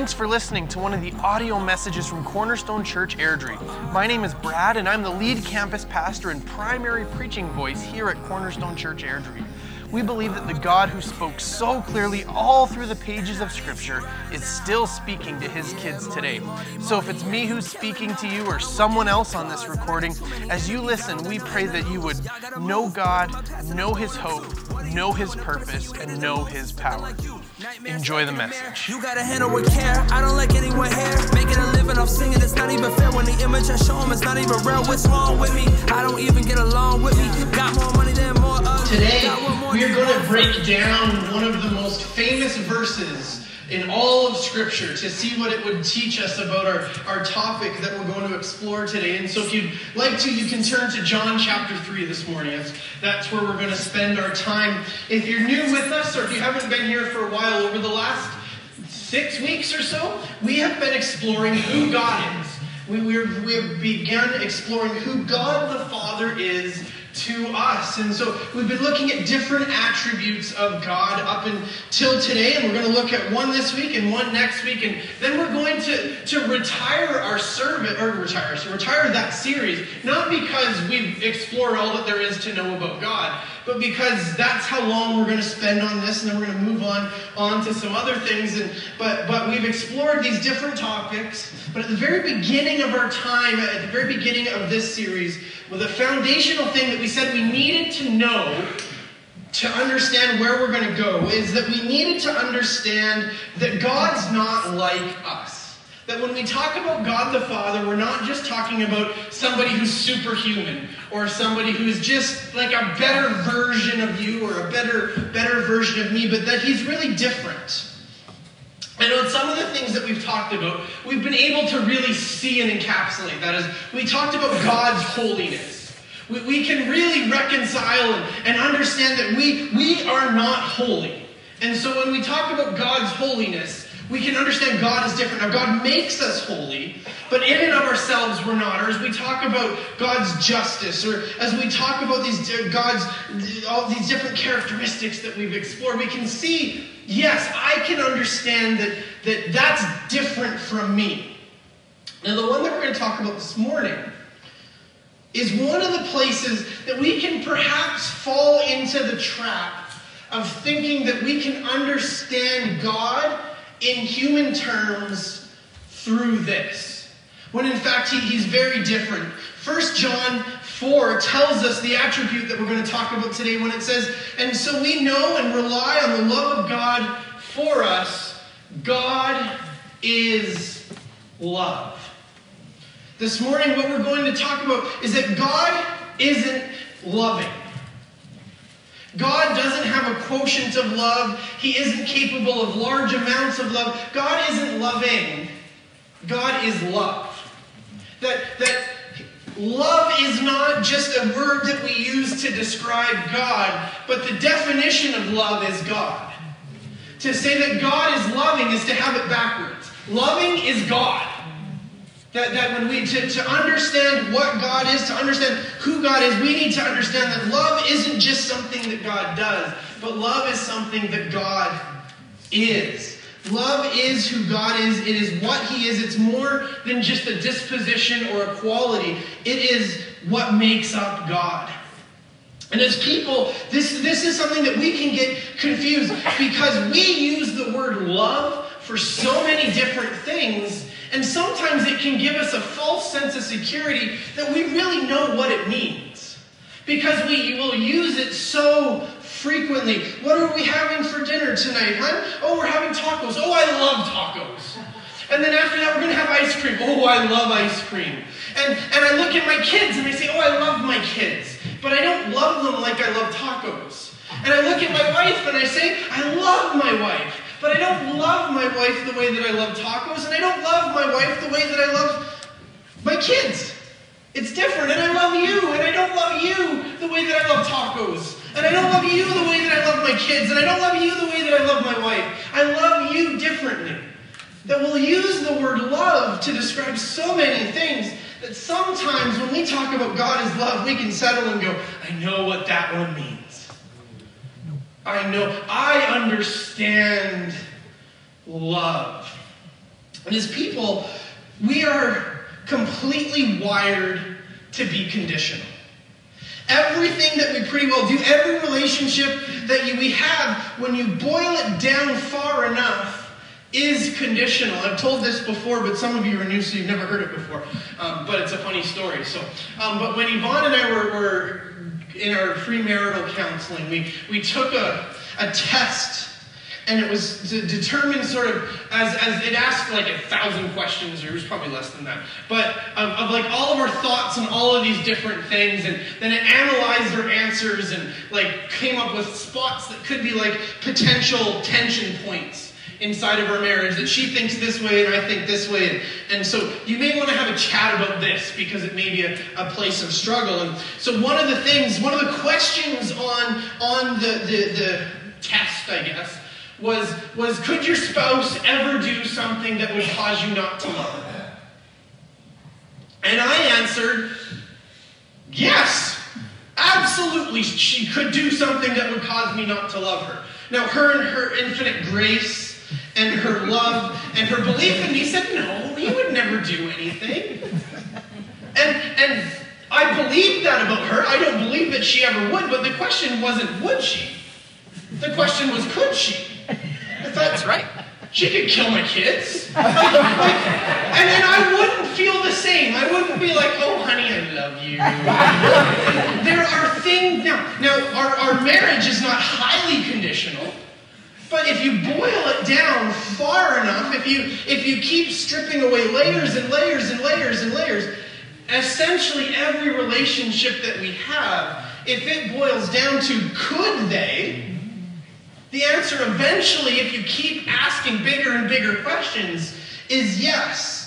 Thanks for listening to one of the audio messages from Cornerstone Church Airdrie. My name is Brad, and I'm the lead campus pastor and primary preaching voice here at Cornerstone Church Airdrie. We believe that the God who spoke so clearly all through the pages of Scripture is still speaking to his kids today. So if it's me who's speaking to you or someone else on this recording, as you listen, we pray that you would know God, know his hope, know his purpose, and know his power. Enjoy the message. You gotta handle with care. I don't like anyone here. Making a living off singing, it's not even fair. When the image I show them, it's not even real. What's wrong with me? I don't even get along with me. Got more money than Today, we are going to break down one of the most famous verses in all of Scripture to see what it would teach us about our, our topic that we're going to explore today. And so, if you'd like to, you can turn to John chapter 3 this morning. That's, that's where we're going to spend our time. If you're new with us, or if you haven't been here for a while, over the last six weeks or so, we have been exploring who God is. We, we're, we've begun exploring who God the Father is to us. And so we've been looking at different attributes of God up until today, and we're going to look at one this week and one next week, and then we're going to, to retire our service, or retire, retire that series, not because we've explored all that there is to know about God, but because that's how long we're going to spend on this, and then we're going to move on on to some other things. And but but we've explored these different topics. But at the very beginning of our time, at the very beginning of this series, well, the foundational thing that we said we needed to know to understand where we're going to go is that we needed to understand that God's not like us. That when we talk about God the Father, we're not just talking about somebody who's superhuman or somebody who's just like a better version of you or a better, better version of me, but that he's really different. And on some of the things that we've talked about, we've been able to really see and encapsulate. That is, we talked about God's holiness. We, we can really reconcile and, and understand that we, we are not holy. And so when we talk about God's holiness, we can understand God is different. Now, God makes us holy, but in and of ourselves, we're not. Or as we talk about God's justice, or as we talk about these God's all these different characteristics that we've explored, we can see, yes, I can understand that, that that's different from me. Now, the one that we're going to talk about this morning is one of the places that we can perhaps fall into the trap of thinking that we can understand God in human terms through this. When in fact he, he's very different. First John 4 tells us the attribute that we're going to talk about today when it says, And so we know and rely on the love of God for us. God is love. This morning, what we're going to talk about is that God isn't loving. God doesn't have a quotient of love. He isn't capable of large amounts of love. God isn't loving. God is love. That, that love is not just a word that we use to describe God, but the definition of love is God. To say that God is loving is to have it backwards. Loving is God. That, that when we, to, to understand what God is, to understand who God is, we need to understand that love isn't just something that God does, but love is something that God is. Love is who God is. It is what He is. It's more than just a disposition or a quality. It is what makes up God. And as people, this, this is something that we can get confused because we use the word love for so many different things and sometimes it can give us a false sense of security that we really know what it means. Because we will use it so frequently. What are we having for dinner tonight, huh? Oh, we're having tacos. Oh, I love tacos. And then after that, we're going to have ice cream. Oh, I love ice cream. And, and I look at my kids and I say, oh, I love my kids. But I don't love them like I love tacos. And I look at my wife and I say, I love my wife. But I don't love my wife the way that I love tacos, and I don't love my wife the way that I love my kids. It's different, and I love you, and I don't love you the way that I love tacos. And I don't love you the way that I love my kids, and I don't love you the way that I love my wife. I love you differently. That we'll use the word love to describe so many things that sometimes when we talk about God as love, we can settle and go, I know what that one means. I know, I understand love. And as people, we are completely wired to be conditional. Everything that we pretty well do, every relationship that you, we have, when you boil it down far enough, is conditional. I've told this before, but some of you are new, so you've never heard it before. Um, but it's a funny story. So, um, but when Yvonne and I were, were in our premarital counseling, we, we took a, a test and it was to determine sort of as, as it asked like a thousand questions or it was probably less than that but of, of, like all of our thoughts on all of these different things and then it analyzed our answers and like came up with spots that could be like potential tension points inside of our marriage that she thinks this way and I think this way. And, so you may want to have a chat about this because it may be a, a place of struggle. And so one of the things, one of the questions on, on the, the, the test, I guess, was, was could your spouse ever do something that would cause you not to love her? And I answered, yes, absolutely, she could do something that would cause me not to love her. Now, her and her infinite grace and her love and her belief in me said, no, he would never do anything. And, and I believed that about her. I don't believe that she ever would, but the question wasn't, would she? The question was, could she? That's right. She could kill my kids. and then I wouldn't feel the same. I wouldn't be like, oh, honey, I love you. there are things, now, now our, our marriage is not highly conditional. But if you boil it down far enough, if you if you keep stripping away layers and layers and layers and layers, essentially every relationship that we have, if it boils down to could they, the answer eventually, if you keep asking bigger and bigger questions, is yes.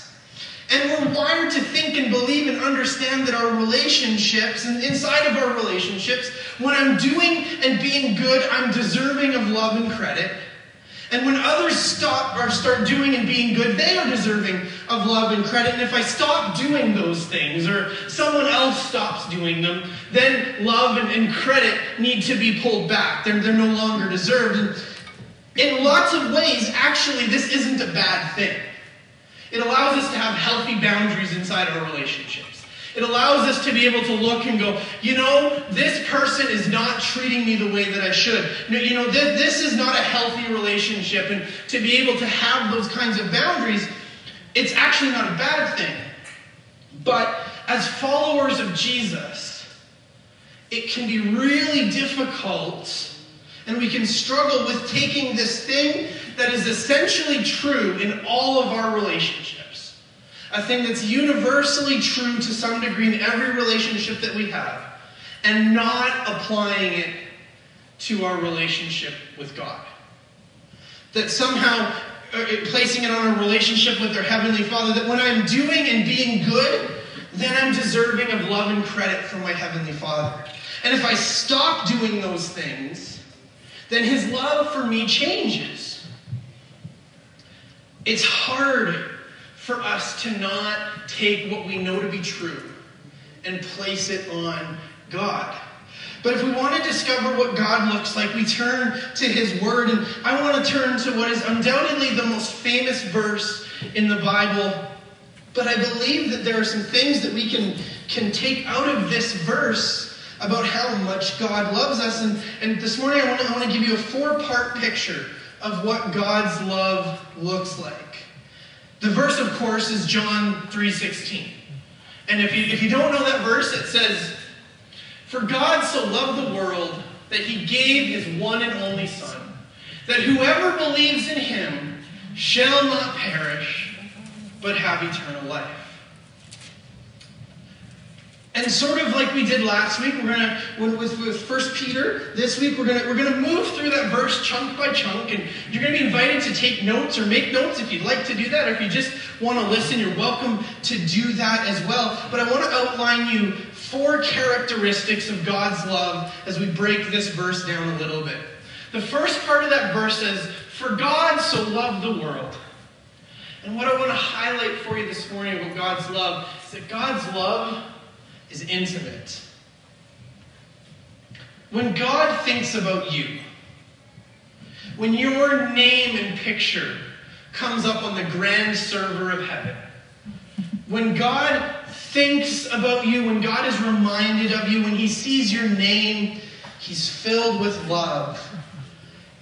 And we're wired to think and believe and understand that our relationships, and inside of our relationships, when I'm doing and being good, I'm deserving of love and credit. And when others stop or start doing and being good, they are deserving of love and credit. And if I stop doing those things or someone else stops doing them, then love and, and credit need to be pulled back. They're, they're no longer deserved. And in lots of ways, actually, this isn't a bad thing. It allows us to have healthy boundaries inside our relationships. It allows us to be able to look and go, you know, this person is not treating me the way that I should. You know, this, is not a healthy relationship. And to be able to have those kinds of boundaries, it's actually not a bad thing. But as followers of Jesus, it can be really difficult and we can struggle with taking this thing that is essentially true in all of our relationships a thing that's universally true to some degree in every relationship that we have, and not applying it to our relationship with God. That somehow uh, placing it on a relationship with our Heavenly Father, that when I'm doing and being good, then I'm deserving of love and credit from my Heavenly Father. And if I stop doing those things, then His love for me changes. It's hard for us to not take what we know to be true and place it on God. But if we want to discover what God looks like, we turn to His Word. And I want to turn to what is undoubtedly the most famous verse in the Bible. But I believe that there are some things that we can, can take out of this verse about how much God loves us. And, and this morning I want, to, I give you a four part picture of what God's love looks like. The verse, of course, is John 3.16. And if you, if you don't know that verse, it says, For God so loved the world that he gave his one and only Son, that whoever believes in him shall not perish, but have eternal life. And sort of like we did last week, we're gonna with, with First Peter. This week we're gonna we're gonna move through that verse chunk by chunk, and you're gonna be invited to take notes or make notes if you'd like to do that, or if you just want to listen, you're welcome to do that as well. But I want to outline you four characteristics of God's love as we break this verse down a little bit. The first part of that verse says, "For God so loved the world." And what I want to highlight for you this morning about God's love is that God's love is intimate. When God thinks about you, when your name and picture comes up on the grand server of heaven. When God thinks about you, when God is reminded of you, when he sees your name, he's filled with love.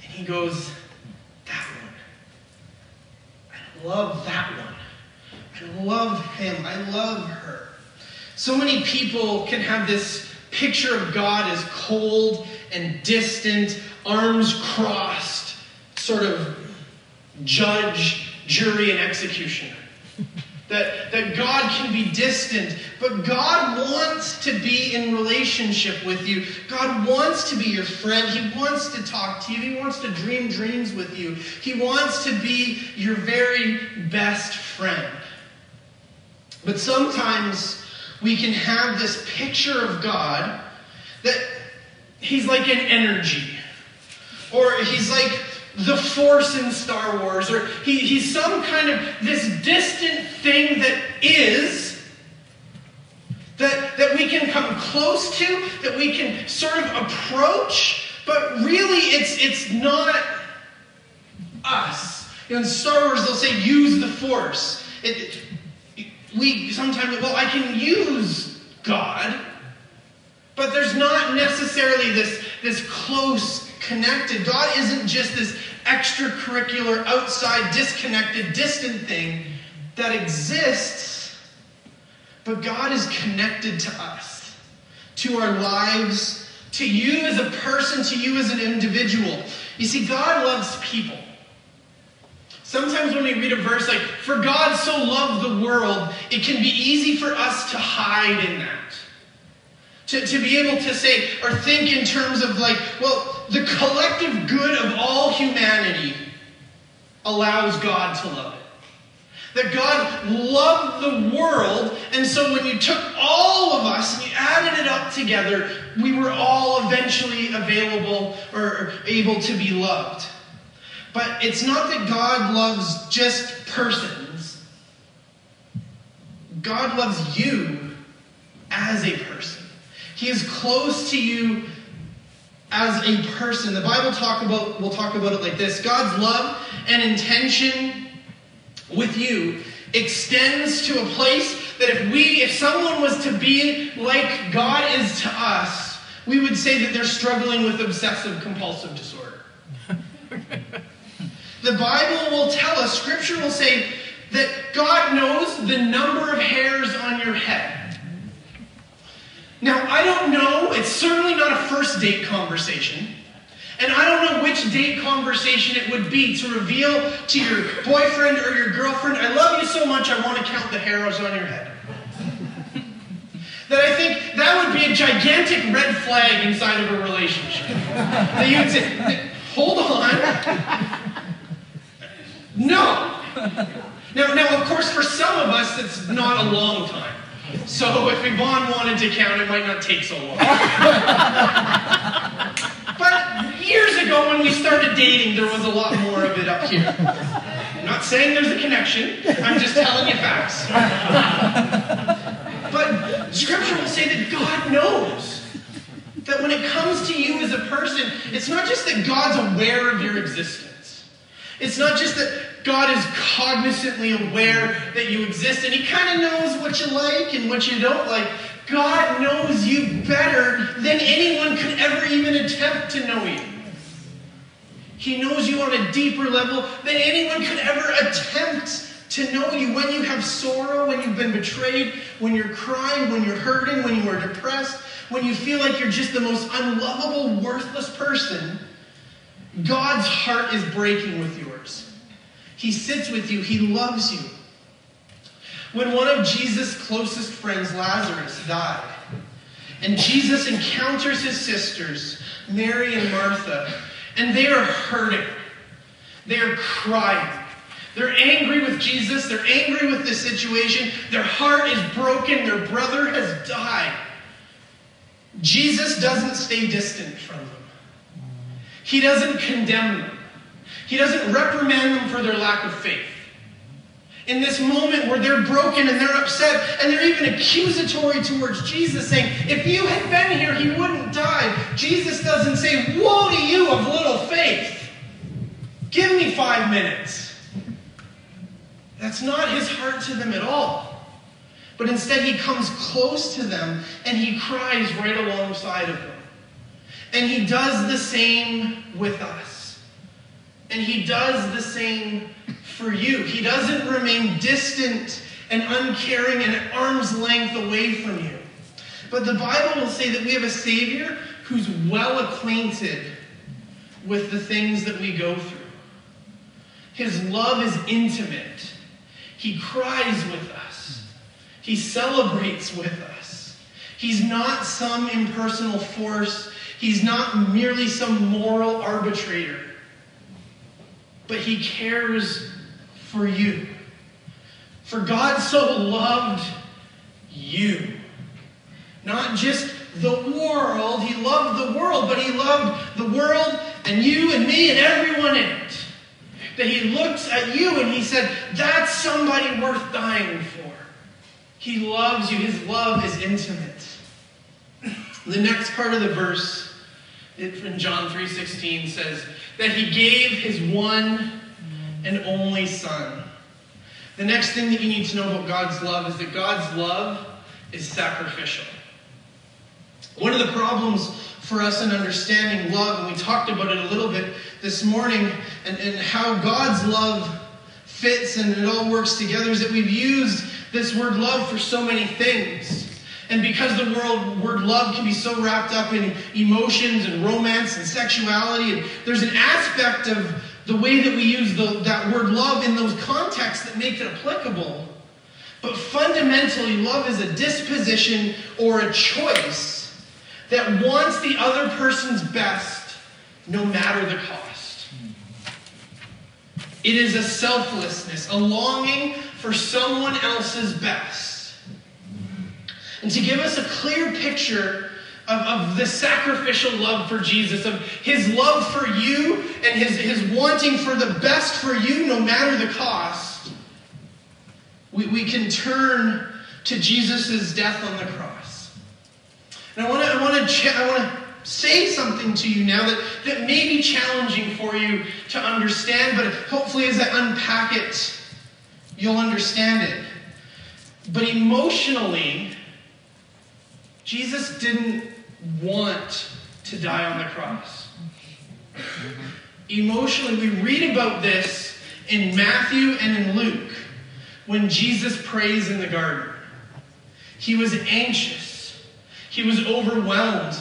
And he goes, That one. I love that one. I love him. I love her. So many people can have this picture of God as cold and distant, arms crossed, sort of judge, jury, and executioner. That, that God can be distant, but God wants to be in relationship with you. God wants to be your friend. He wants to talk to you. He wants to dream dreams with you. He wants to be your very best friend. But sometimes we can have this picture of God that He's like an energy, or He's like the Force in Star Wars, or he, he's some kind of this distant thing that is, that, that we can come close to, that we can sort of approach, but really it's, it's not us. In Star Wars, they'll say, use the Force. It, we sometimes, well, I can use God, but there's not necessarily this, this close connected. God isn't just this extracurricular, outside, disconnected, distant thing that exists, but God is connected to us, to our lives, to you as a person, to you as an individual. You see, God loves people. Sometimes when we read a verse like, For God so loved the world, it can be easy for us to hide in that. To, to be able to say or think in terms of like, well, the collective good of all humanity allows God to love it. That God loved the world, and so when you took all of us and you added it up together, we were all eventually available or able to be loved. But it's not that God loves just persons, God loves you as a person. He is close to you as a person. The Bible talk about we'll talk about it like this. God's love and intention with you extends to a place that if we if someone was to be like God is to us, we would say that they're struggling with obsessive compulsive disorder. The Bible will tell us, scripture will say that God knows the number of hairs on your head. Now, I don't know, it's certainly not a first date conversation. And I don't know which date conversation it would be to reveal to your boyfriend or your girlfriend, I love you so much, I want to count the hairs on your head. that I think that would be a gigantic red flag inside of a relationship. that you would say, hold on. No. Now, now, of course, for some of us, it's not a long time. So if Yvonne wanted to count, it might not take so long. but years ago when we started dating, there was a lot more of it up here. I'm not saying there's a connection, I'm just telling you facts. but scripture will say that God knows that when it comes to you as a person, it's not just that God's aware of your existence. It's not just that God is cognizantly aware that you exist and He kind of knows what you like and what you don't like. God knows you better than anyone could ever even attempt to know you. He knows you on a deeper level than anyone could ever attempt to know you. When you have sorrow, when you've been betrayed, when you're crying, when you're hurting, when you are depressed, when you feel like you're just the most unlovable, worthless person, God's heart is breaking with yours. He sits with you, He loves you. When one of Jesus' closest friends, Lazarus, died, and Jesus encounters his sisters, Mary and Martha, and they are hurting. They are crying. They're angry with Jesus. They're angry with the situation. Their heart is broken. Their brother has died. Jesus doesn't stay distant from them, He doesn't condemn them. He doesn't reprimand them for their lack of faith. In this moment where they're broken and they're upset and they're even accusatory towards Jesus, saying, If you had been here, he wouldn't die. Jesus doesn't say, Woe to you of little faith. Give me five minutes. That's not his heart to them at all. But instead, he comes close to them and he cries right alongside of them. And he does the same with us. And he does the same for you. He doesn't remain distant and uncaring and at arm's length away from you. But the Bible will say that we have a Savior who's well acquainted with the things that we go through. His love is intimate. He cries with us. He celebrates with us. He's not some impersonal force. He's not merely some moral arbitrator. But he cares for you. For God so loved you. Not just the world, He loved the world, but He loved the world and you and me and everyone in it. That He looks at you and He said, That's somebody worth dying for. He loves you, His love is intimate. The next part of the verse in John 3:16 says that he gave his one and only son. The next thing that you need to know about God's love is that God's love is sacrificial. One of the problems for us in understanding love, and we talked about it a little bit this morning, and, and how God's love fits and it all works together, is that we've used this word love for so many things. And because the world, word love can be so wrapped up in emotions and romance and sexuality, and there's an aspect of the way that we use the, that word love in those contexts that make it applicable. But fundamentally, love is a disposition or a choice that wants the other person's best no matter the cost. It is a selflessness, a longing for someone else's best. And to give us a clear picture of, of the sacrificial love for Jesus, of his love for you and his, his wanting for the best for you no matter the cost, we, we can turn to Jesus' death on the cross. And I want to I want to I want to say something to you now that, that may be challenging for you to understand, but hopefully as I unpack it, you'll understand it. But emotionally, Jesus didn't want to die on the cross. Emotionally, we read about this in Matthew and in Luke when Jesus prays in the garden. He was anxious. He was overwhelmed.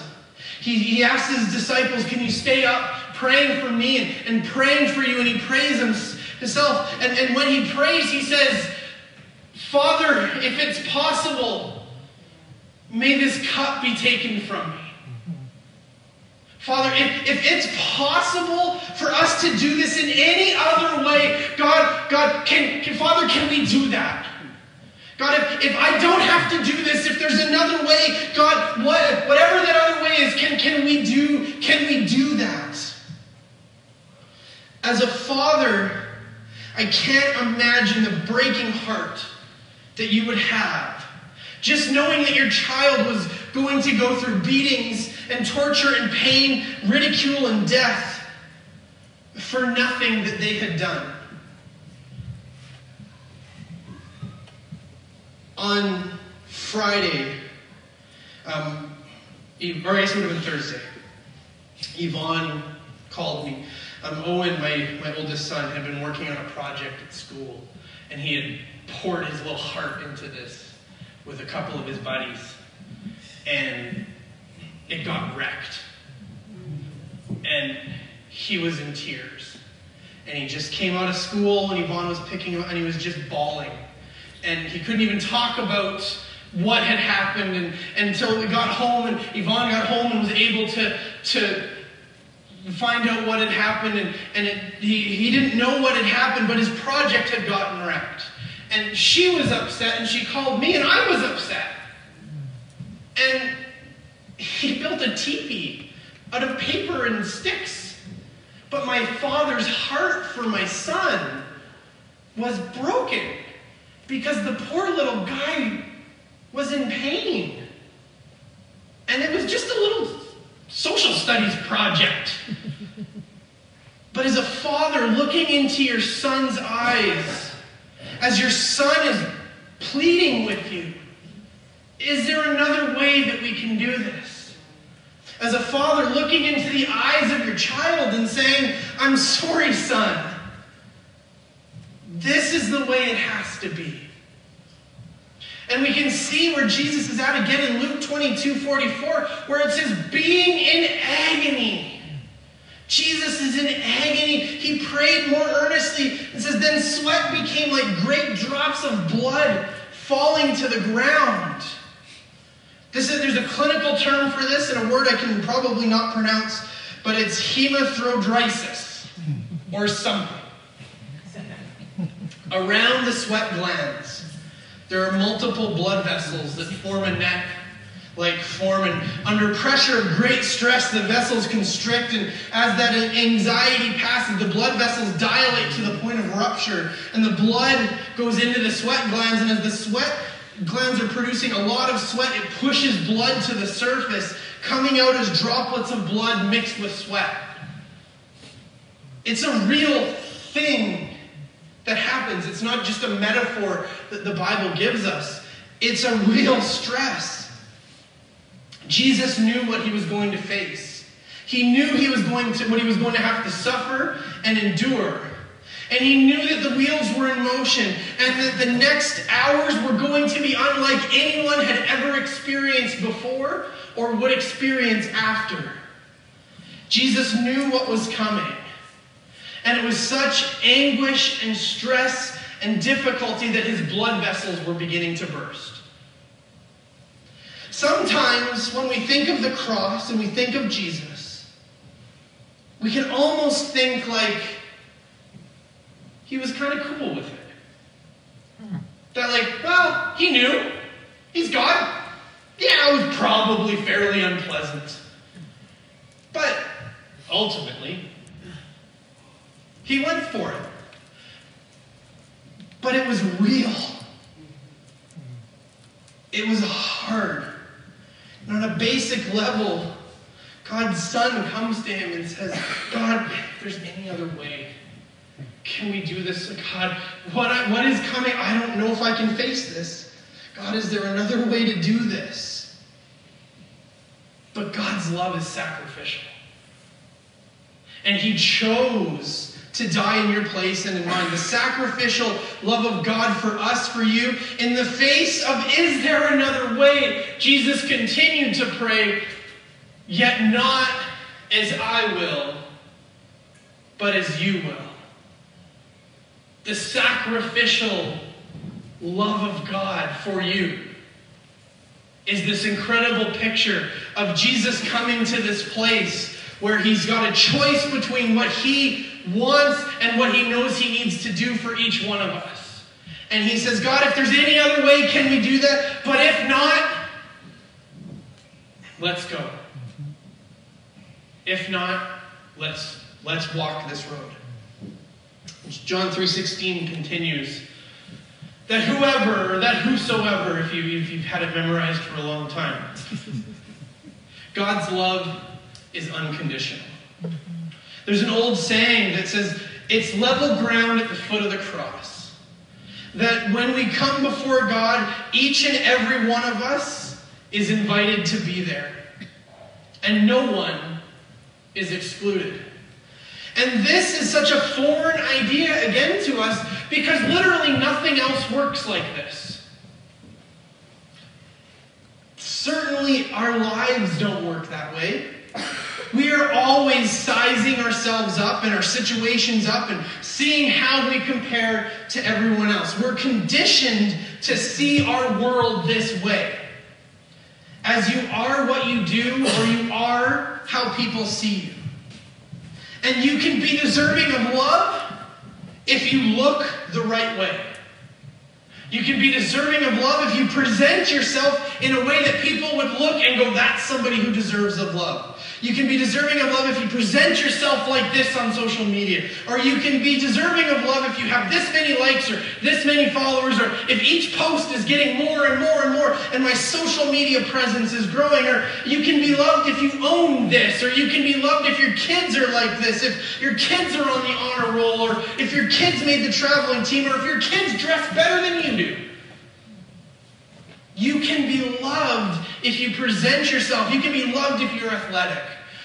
He, he asked his disciples, Can you stay up praying for me and, and praying for you? And he prays himself. And, and when he prays, he says, Father, if it's possible, may this cup be taken from me. Father, if, if it's possible for us to do this in any other way, God, God, can, can Father, can we do that? God, if, if I don't have to do this, if there's another way, God, what, whatever that other way is, can, can we do, can we do that? As a father, I can't imagine the breaking heart that you would have. Just knowing that your child was going to go through beatings and torture and pain, ridicule and death for nothing that they had done. on Friday, um, or I guess it would have been Thursday, Yvonne called me. Um, Owen, my, my oldest son, had been working on a project at school, and he had poured his little heart into this with a couple of his buddies, and it got wrecked. And he was in tears. And he just came out of school, and Yvonne was picking him, up, and he was just bawling and he couldn't even talk about what had happened and, until we got home and Yvonne got home and was able to, to find out what had happened and, and it, he, he didn't know what had happened but his project had gotten wrecked and she was upset and she called me and i was upset and he built a teepee out of paper and sticks but my father's heart for my son was broken because the poor little guy was in pain. And it was just a little social studies project. but as a father looking into your son's eyes as your son is pleading with you, is there another way that we can do this? As a father looking into the eyes of your child and saying, I'm sorry, son. This is the way it has to be. And we can see where Jesus is at again in Luke 22 44, where it says, being in agony. Jesus is in agony. He prayed more earnestly. It says, then sweat became like great drops of blood falling to the ground. This is, there's a clinical term for this and a word I can probably not pronounce, but it's hemathodrisis or something. Around the sweat glands, there are multiple blood vessels that form a neck like form and under pressure of great stress the vessels constrict and as that anxiety passes the blood vessels dilate to the point of rupture and the blood goes into the sweat glands and as the sweat glands are producing a lot of sweat it pushes blood to the surface coming out as droplets of blood mixed with sweat it's a real thing that happens. It's not just a metaphor that the Bible gives us, it's a real stress. Jesus knew what he was going to face. He knew he was going to what he was going to have to suffer and endure. And he knew that the wheels were in motion and that the next hours were going to be unlike anyone had ever experienced before or would experience after. Jesus knew what was coming. And it was such anguish and stress and difficulty that his blood vessels were beginning to burst. Sometimes when we think of the cross and we think of Jesus, we can almost think like he was kind of cool with it. That, like, well, he knew. He's God. Yeah, it was probably fairly unpleasant. But ultimately, he went for it. But it was real. It was hard. And on a basic level, God's Son comes to him and says, God, if there's any other way, can we do this? God, what, I, what is coming? I don't know if I can face this. God, is there another way to do this? But God's love is sacrificial. And He chose to die in your place and in mine. The sacrificial love of God for us, for you. In the face of, is there another way? Jesus continued to pray, yet not as I will, but as you will. The sacrificial love of God for you is this incredible picture of Jesus coming to this place where he's got a choice between what he wants and what he knows he needs to do for each one of us. And he says, God, if there's any other way, can we do that? But if not, let's go. If not, let's let's walk this road. John 3:16 continues that whoever, that whosoever, if you if you've had it memorized for a long time, God's love is unconditional. There's an old saying that says, it's level ground at the foot of the cross. That when we come before God, each and every one of us is invited to be there. And no one is excluded. And this is such a foreign idea again to us because literally nothing else works like this. Certainly, our lives don't work that way. We are always sizing ourselves up and our situations up and seeing how we compare to everyone else. We're conditioned to see our world this way. As you are what you do, or you are how people see you. And you can be deserving of love if you look the right way. You can be deserving of love if you present yourself in a way that people would look and go, that's somebody who deserves of love. You can be deserving of love if you present yourself like this on social media. Or you can be deserving of love if you have this many likes or this many followers, or if each post is getting more and more and more and my social media presence is growing. Or you can be loved if you own this, or you can be loved if your kids are like this, if your kids are on the honor roll, or if your kids made the traveling team, or if your kids dress better than you do. You can be loved if you present yourself. You can be loved if you're athletic.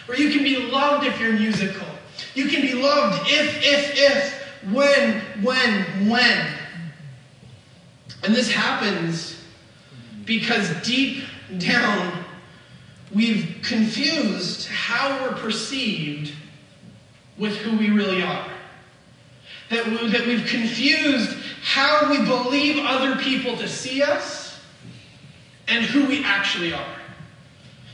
Or you can be loved if you're musical. You can be loved if, if, if, when, when, when. And this happens because deep down, we've confused how we're perceived with who we really are. That, we, that we've confused how we believe other people to see us and who we actually are.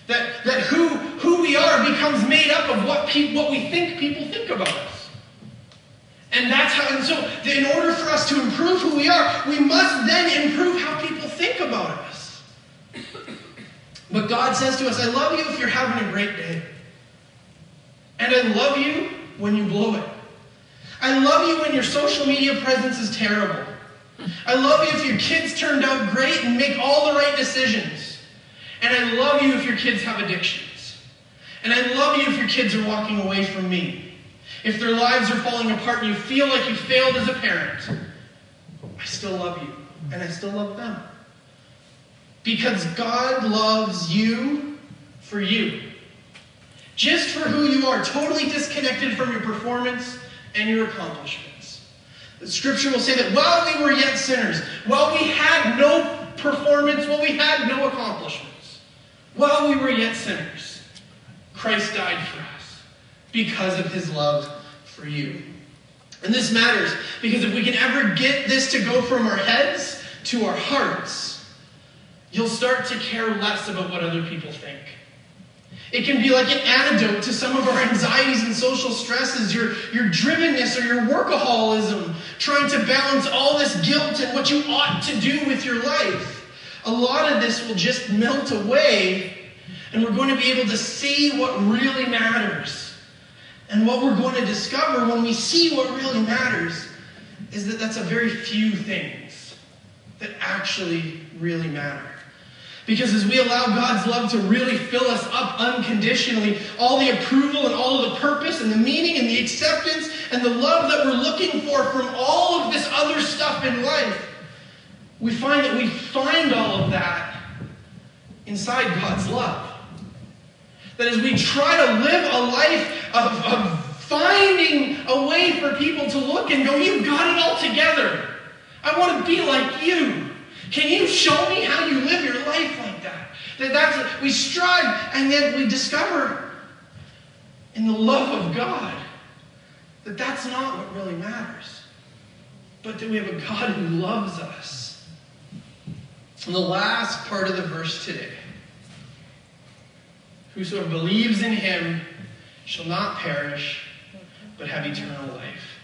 That, that who, who we are becomes made up of what, pe- what we think people think about us. And that's how, and so in order for us to improve who we are, we must then improve how people think about us. But God says to us, I love you if you're having a great day. And I love you when you blow it. I love you when your social media presence is terrible. I love you if your kids turned out and make all the right decisions. And I love you if your kids have addictions. And I love you if your kids are walking away from me. If their lives are falling apart and you feel like you failed as a parent, I still love you. And I still love them. Because God loves you for you. Just for who you are, totally disconnected from your performance and your accomplishments. The scripture will say that while we were yet sinners, while we had no performance, while we had no accomplishments, while we were yet sinners, Christ died for us because of his love for you. And this matters because if we can ever get this to go from our heads to our hearts, you'll start to care less about what other people think. It can be like an antidote to some of our anxieties and social stresses, your, your drivenness or your workaholism, trying to balance all this guilt and what you ought to do with your life. A lot of this will just melt away, and we're going to be able to see what really matters. And what we're going to discover when we see what really matters is that that's a very few things that actually really matter. Because as we allow God's love to really fill us up unconditionally, all the approval and all of the purpose and the meaning and the acceptance and the love that we're looking for from all of this other stuff in life, we find that we find all of that inside God's love. That as we try to live a life of, of finding a way for people to look and go, You've got it all together. I want to be like you. Can you show me how you live your life like that? That that's we strive and then we discover in the love of God that that's not what really matters. But that we have a God who loves us. And the last part of the verse today. Whosoever believes in him shall not perish, but have eternal life.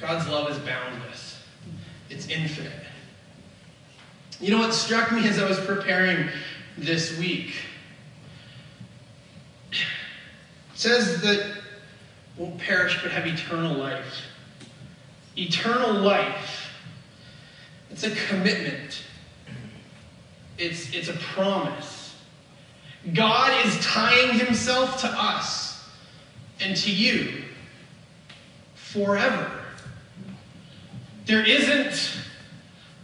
God's love is boundless. It's infinite. You know what struck me as I was preparing this week? It says that won't perish but have eternal life. Eternal life. It's a commitment. It's, it's a promise. God is tying himself to us and to you forever. There isn't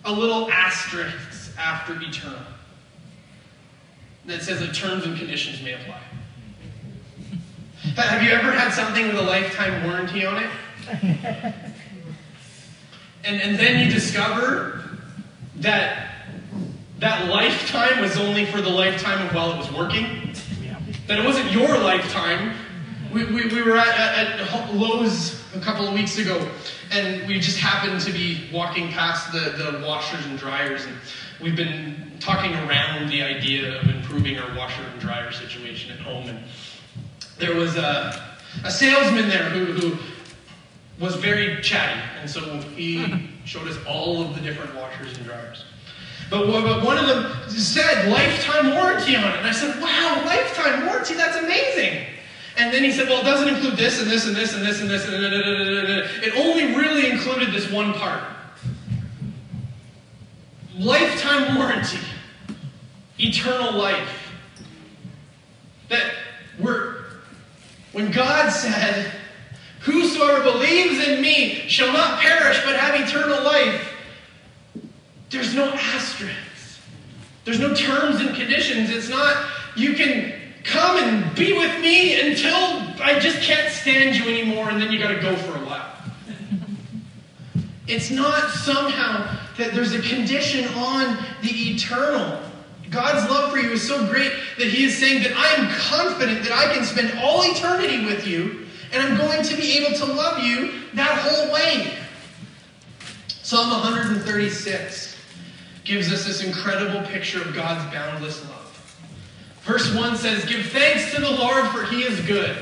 a little asterisk after eternal that says that terms and conditions may apply. Have you ever had something with a lifetime warranty on it? And, and then you discover that that lifetime was only for the lifetime of while it was working? That it wasn't your lifetime. We, we, we were at, at, at Lowe's a couple of weeks ago, and we just happened to be walking past the, the washers and dryers, and we've been talking around the idea of improving our washer and dryer situation at home. And there was a, a salesman there who, who was very chatty, and so he showed us all of the different washers and dryers. But but one of them said lifetime warranty on it. And I said, wow, lifetime warranty, that's amazing. And then he said, well, it doesn't include this and this and this and this and this. And it only really included this one part. Lifetime warranty, eternal life. That we're, when God said, Whosoever believes in me shall not perish but have eternal life, there's no asterisks. There's no terms and conditions. It's not, you can come and be with me until I just can't stand you anymore and then you got to go for a while. It's not somehow that there's a condition on the eternal. God's love for you is so great that He is saying that I am confident that I can spend all eternity with you and I'm going to be able to love you that whole way. Psalm 136 gives us this incredible picture of God's boundless love. Verse 1 says, Give thanks to the Lord, for he is good,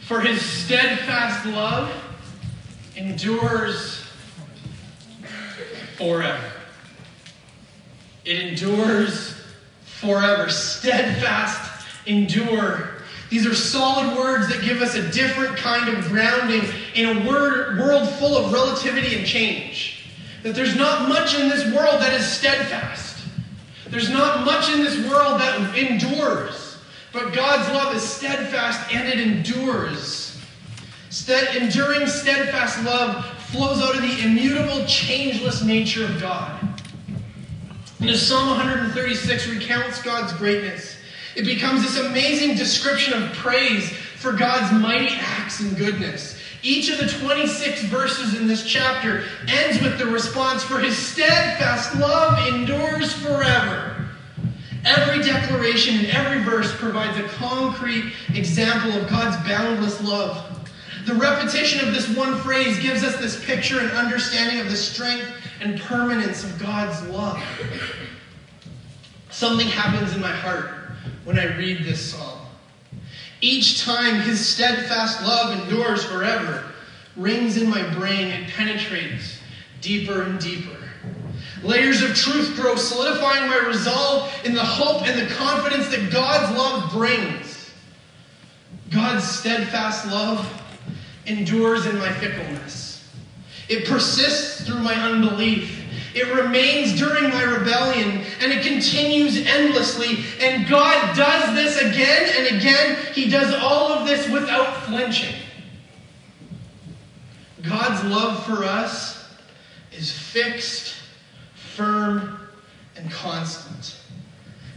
for his steadfast love endures forever. It endures forever. Steadfast, endure. These are solid words that give us a different kind of grounding in a word, world full of relativity and change. That there's not much in this world that is steadfast. There's not much in this world that endures. But God's love is steadfast and it endures. Stead, enduring, steadfast love flows out of the immutable, changeless nature of God. And as Psalm 136 recounts God's greatness, it becomes this amazing description of praise for God's mighty acts and goodness. Each of the 26 verses in this chapter ends with the response for his steadfast love endures forever. Every declaration in every verse provides a concrete example of God's boundless love. The repetition of this one phrase gives us this picture and understanding of the strength and permanence of God's love. Something happens in my heart when I read this psalm. Each time his steadfast love endures forever, rings in my brain and penetrates deeper and deeper. Layers of truth grow, solidifying my resolve in the hope and the confidence that God's love brings. God's steadfast love endures in my fickleness. It persists through my unbelief. It remains during my rebellion, and it continues endlessly. And God does this again and again. He does all of this without flinching. God's love for us is fixed, firm, and constant.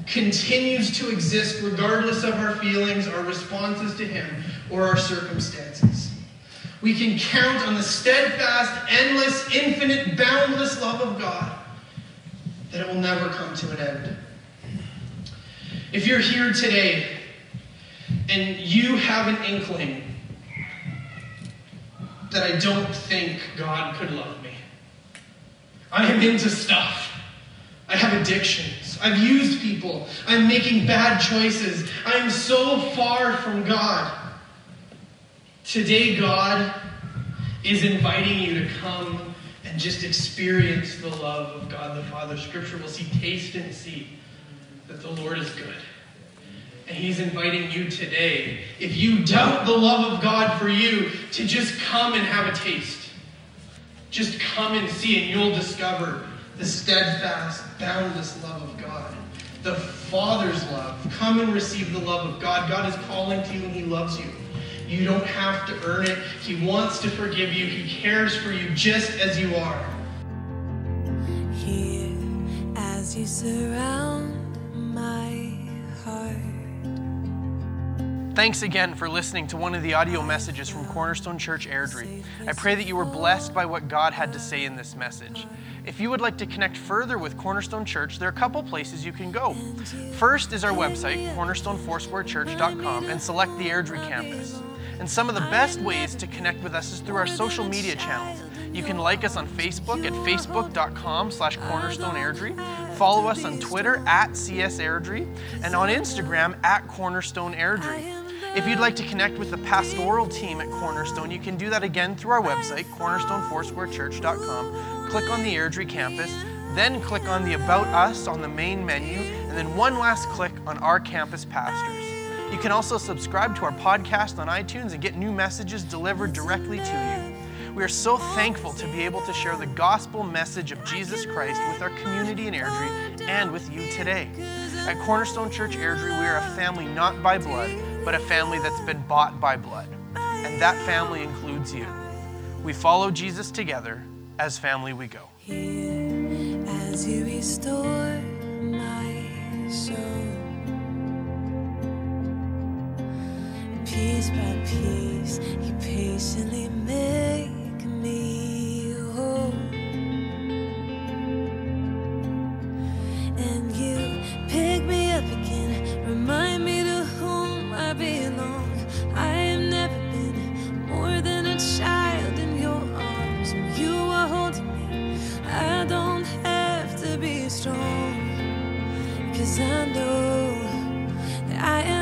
Continues to exist regardless of our feelings, our responses to Him, or our circumstances. We can count on the steadfast, endless, infinite, boundless love of God that it will never come to an end. If you're here today and you have an inkling that I don't think God could love me, I am into stuff. I have addictions. I've used people. I'm making bad choices. I'm so far from God. Today, God is inviting you to come and just experience the love of God the Father. Scripture will see, taste and see that the Lord is good. And He's inviting you today, if you doubt the love of God for you, to just come and have a taste. Just come and see, and you'll discover the steadfast, boundless love of God. The Father's love. Come and receive the love of God. God is calling to you, and He loves you. You don't have to earn it. He wants to forgive you. He cares for you just as you are. Here, as you surround my heart. Thanks again for listening to one of the audio messages from Cornerstone Church Airdrie. I pray that you were blessed by what God had to say in this message. If you would like to connect further with Cornerstone Church, there are a couple places you can go. First is our website, cornerstonefoursquarechurch.com, and select the Airdrie campus. And some of the best ways to connect with us is through our social media channels. You can like us on Facebook at facebook.com slash cornerstone airdrie, follow us on Twitter at csairdrie, and on Instagram at cornerstone airdrie. If you'd like to connect with the pastoral team at Cornerstone, you can do that again through our website, cornerstonefoursquarechurch.com click on the Airdrie campus, then click on the About Us on the main menu, and then one last click on our campus pastors. You can also subscribe to our podcast on iTunes and get new messages delivered directly to you. We are so thankful to be able to share the gospel message of Jesus Christ with our community in Airdrie and with you today. At Cornerstone Church Airdrie, we are a family not by blood, but a family that's been bought by blood. And that family includes you. We follow Jesus together. As family, we go. Here, as you restore my soul, piece by piece, you patiently make me whole. And you pick me up again, remind me to whom I belong. I have never been more than a child in your arms. When you are holding me, I don't have to be strong. Cause I know that I am